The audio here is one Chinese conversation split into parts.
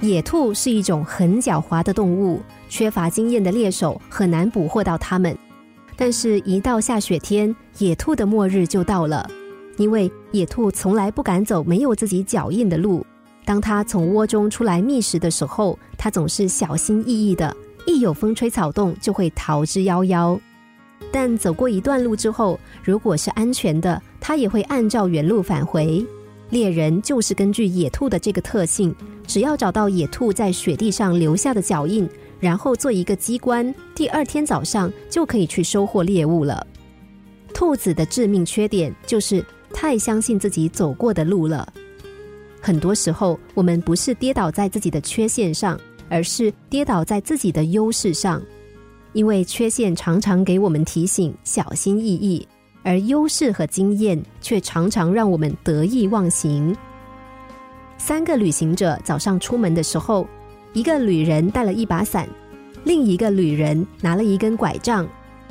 野兔是一种很狡猾的动物，缺乏经验的猎手很难捕获到它们。但是，一到下雪天，野兔的末日就到了，因为野兔从来不敢走没有自己脚印的路。当它从窝中出来觅食的时候，它总是小心翼翼的，一有风吹草动就会逃之夭夭。但走过一段路之后，如果是安全的，它也会按照原路返回。猎人就是根据野兔的这个特性，只要找到野兔在雪地上留下的脚印，然后做一个机关，第二天早上就可以去收获猎物了。兔子的致命缺点就是太相信自己走过的路了。很多时候，我们不是跌倒在自己的缺陷上，而是跌倒在自己的优势上。因为缺陷常常给我们提醒小心翼翼，而优势和经验却常常让我们得意忘形。三个旅行者早上出门的时候，一个旅人带了一把伞，另一个旅人拿了一根拐杖，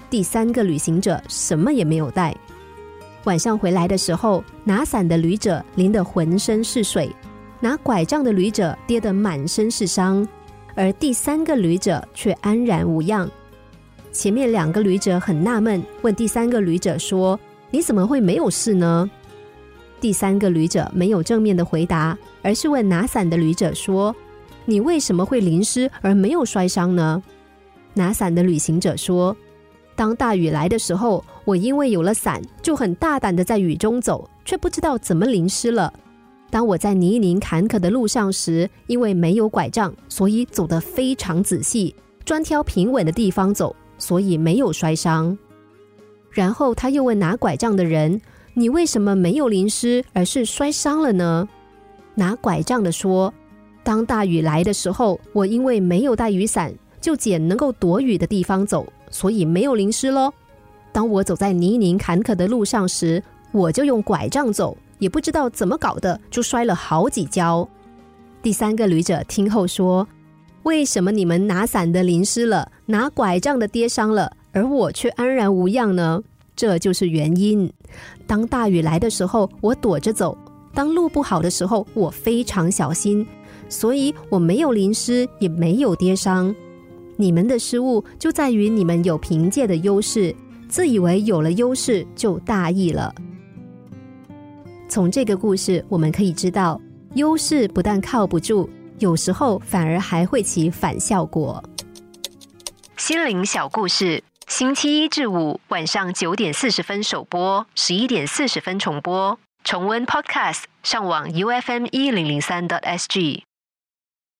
第三个旅行者什么也没有带。晚上回来的时候，拿伞的旅者淋得浑身是水，拿拐杖的旅者跌得满身是伤，而第三个旅者却安然无恙。前面两个旅者很纳闷，问第三个旅者说：“你怎么会没有事呢？”第三个旅者没有正面的回答，而是问拿伞的旅者说：“你为什么会淋湿而没有摔伤呢？”拿伞的旅行者说：“当大雨来的时候，我因为有了伞，就很大胆的在雨中走，却不知道怎么淋湿了。当我在泥泞坎坷的路上时，因为没有拐杖，所以走得非常仔细，专挑平稳的地方走。”所以没有摔伤。然后他又问拿拐杖的人：“你为什么没有淋湿，而是摔伤了呢？”拿拐杖的说：“当大雨来的时候，我因为没有带雨伞，就捡能够躲雨的地方走，所以没有淋湿喽。当我走在泥泞坎坷的路上时，我就用拐杖走，也不知道怎么搞的，就摔了好几跤。”第三个旅者听后说。为什么你们拿伞的淋湿了，拿拐杖的跌伤了，而我却安然无恙呢？这就是原因。当大雨来的时候，我躲着走；当路不好的时候，我非常小心，所以我没有淋湿，也没有跌伤。你们的失误就在于你们有凭借的优势，自以为有了优势就大意了。从这个故事，我们可以知道，优势不但靠不住。有时候反而还会起反效果。心灵小故事，星期一至五晚上九点四十分首播，十一点四十分重播。重温 Podcast，上网 U F M 一零零三 t S G。